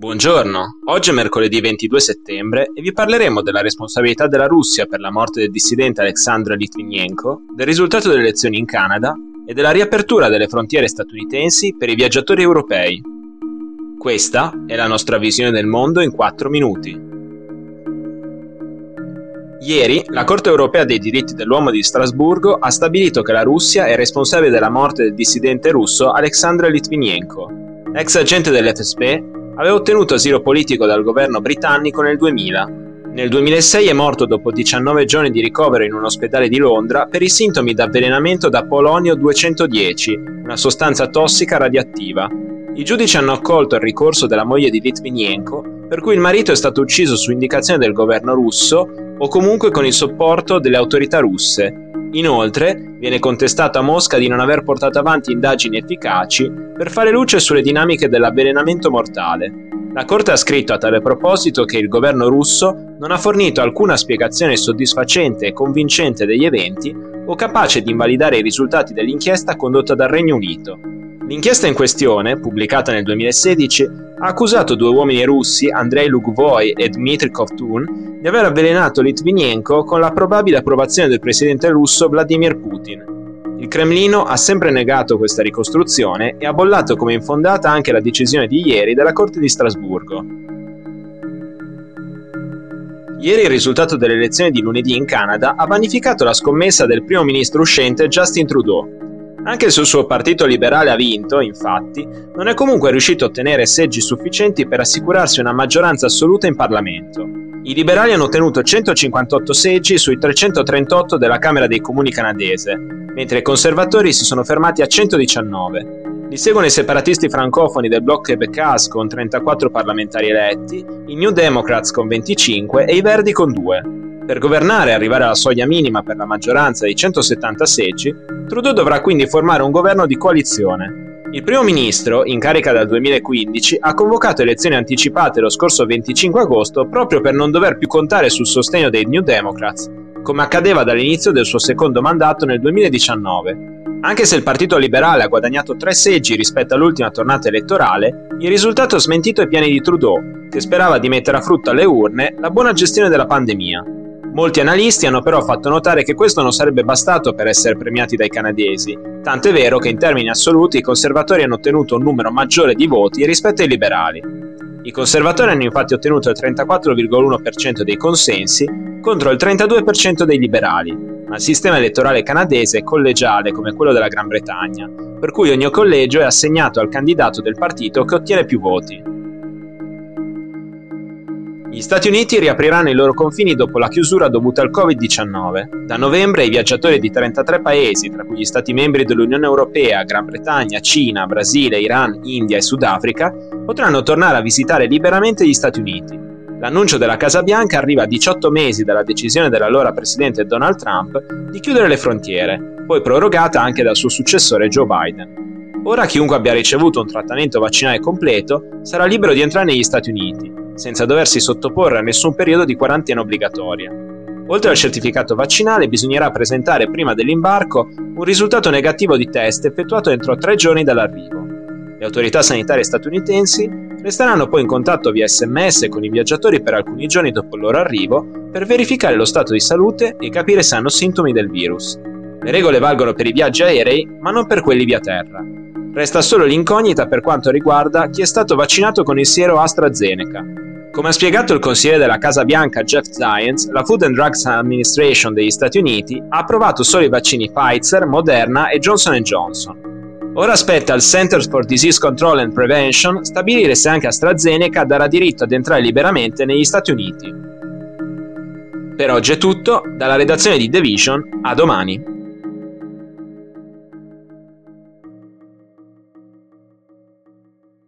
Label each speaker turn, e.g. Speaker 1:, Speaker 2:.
Speaker 1: Buongiorno, oggi è mercoledì 22 settembre e vi parleremo della responsabilità della Russia per la morte del dissidente Alexandr Litvinenko, del risultato delle elezioni in Canada e della riapertura delle frontiere statunitensi per i viaggiatori europei. Questa è la nostra visione del mondo in 4 minuti. Ieri la Corte europea dei diritti dell'uomo di Strasburgo ha stabilito che la Russia è responsabile della morte del dissidente russo Alexandr Litvinenko, ex agente dell'FSB aveva ottenuto asilo politico dal governo britannico nel 2000. Nel 2006 è morto dopo 19 giorni di ricovero in un ospedale di Londra per i sintomi d'avvelenamento da polonio 210, una sostanza tossica radioattiva. I giudici hanno accolto il ricorso della moglie di Litvinenko, per cui il marito è stato ucciso su indicazione del governo russo o comunque con il supporto delle autorità russe, Inoltre, viene contestato a Mosca di non aver portato avanti indagini efficaci per fare luce sulle dinamiche dell'avvelenamento mortale. La Corte ha scritto a tale proposito che il governo russo non ha fornito alcuna spiegazione soddisfacente e convincente degli eventi o capace di invalidare i risultati dell'inchiesta condotta dal Regno Unito. L'inchiesta in questione, pubblicata nel 2016, ha accusato due uomini russi, Andrei Lugvoi e Dmitry Kovtun, di aver avvelenato Litvinenko con la probabile approvazione del presidente russo Vladimir Putin. Il Cremlino ha sempre negato questa ricostruzione e ha bollato come infondata anche la decisione di ieri della Corte di Strasburgo. Ieri il risultato delle elezioni di lunedì in Canada ha vanificato la scommessa del primo ministro uscente Justin Trudeau. Anche se il suo partito liberale ha vinto, infatti, non è comunque riuscito a ottenere seggi sufficienti per assicurarsi una maggioranza assoluta in Parlamento. I liberali hanno ottenuto 158 seggi sui 338 della Camera dei Comuni canadese, mentre i conservatori si sono fermati a 119. Li seguono i separatisti francofoni del blocco Québécois con 34 parlamentari eletti, i New Democrats con 25 e i Verdi con 2. Per governare e arrivare alla soglia minima per la maggioranza dei 170 seggi, Trudeau dovrà quindi formare un governo di coalizione. Il primo ministro, in carica dal 2015, ha convocato elezioni anticipate lo scorso 25 agosto proprio per non dover più contare sul sostegno dei New Democrats, come accadeva dall'inizio del suo secondo mandato nel 2019. Anche se il Partito Liberale ha guadagnato tre seggi rispetto all'ultima tornata elettorale, il risultato ha smentito i piani di Trudeau, che sperava di mettere a frutto alle urne la buona gestione della pandemia. Molti analisti hanno però fatto notare che questo non sarebbe bastato per essere premiati dai canadesi, tanto è vero che in termini assoluti i conservatori hanno ottenuto un numero maggiore di voti rispetto ai liberali. I conservatori hanno infatti ottenuto il 34,1% dei consensi contro il 32% dei liberali, ma il sistema elettorale canadese è collegiale come quello della Gran Bretagna, per cui ogni collegio è assegnato al candidato del partito che ottiene più voti. Gli Stati Uniti riapriranno i loro confini dopo la chiusura dovuta al Covid-19. Da novembre i viaggiatori di 33 paesi, tra cui gli Stati membri dell'Unione Europea, Gran Bretagna, Cina, Brasile, Iran, India e Sudafrica, potranno tornare a visitare liberamente gli Stati Uniti. L'annuncio della Casa Bianca arriva a 18 mesi dalla decisione dell'allora presidente Donald Trump di chiudere le frontiere, poi prorogata anche dal suo successore Joe Biden. Ora chiunque abbia ricevuto un trattamento vaccinale completo sarà libero di entrare negli Stati Uniti senza doversi sottoporre a nessun periodo di quarantena obbligatoria. Oltre al certificato vaccinale bisognerà presentare prima dell'imbarco un risultato negativo di test effettuato entro tre giorni dall'arrivo. Le autorità sanitarie statunitensi resteranno poi in contatto via sms con i viaggiatori per alcuni giorni dopo il loro arrivo per verificare lo stato di salute e capire se hanno sintomi del virus. Le regole valgono per i viaggi aerei, ma non per quelli via terra. Resta solo l'incognita per quanto riguarda chi è stato vaccinato con il siero AstraZeneca, come ha spiegato il consigliere della Casa Bianca Jeff Zients, la Food and Drugs Administration degli Stati Uniti ha approvato solo i vaccini Pfizer, Moderna e Johnson Johnson. Ora aspetta al Centers for Disease Control and Prevention stabilire se anche AstraZeneca darà diritto ad entrare liberamente negli Stati Uniti. Per oggi è tutto, dalla redazione di The Vision, a domani.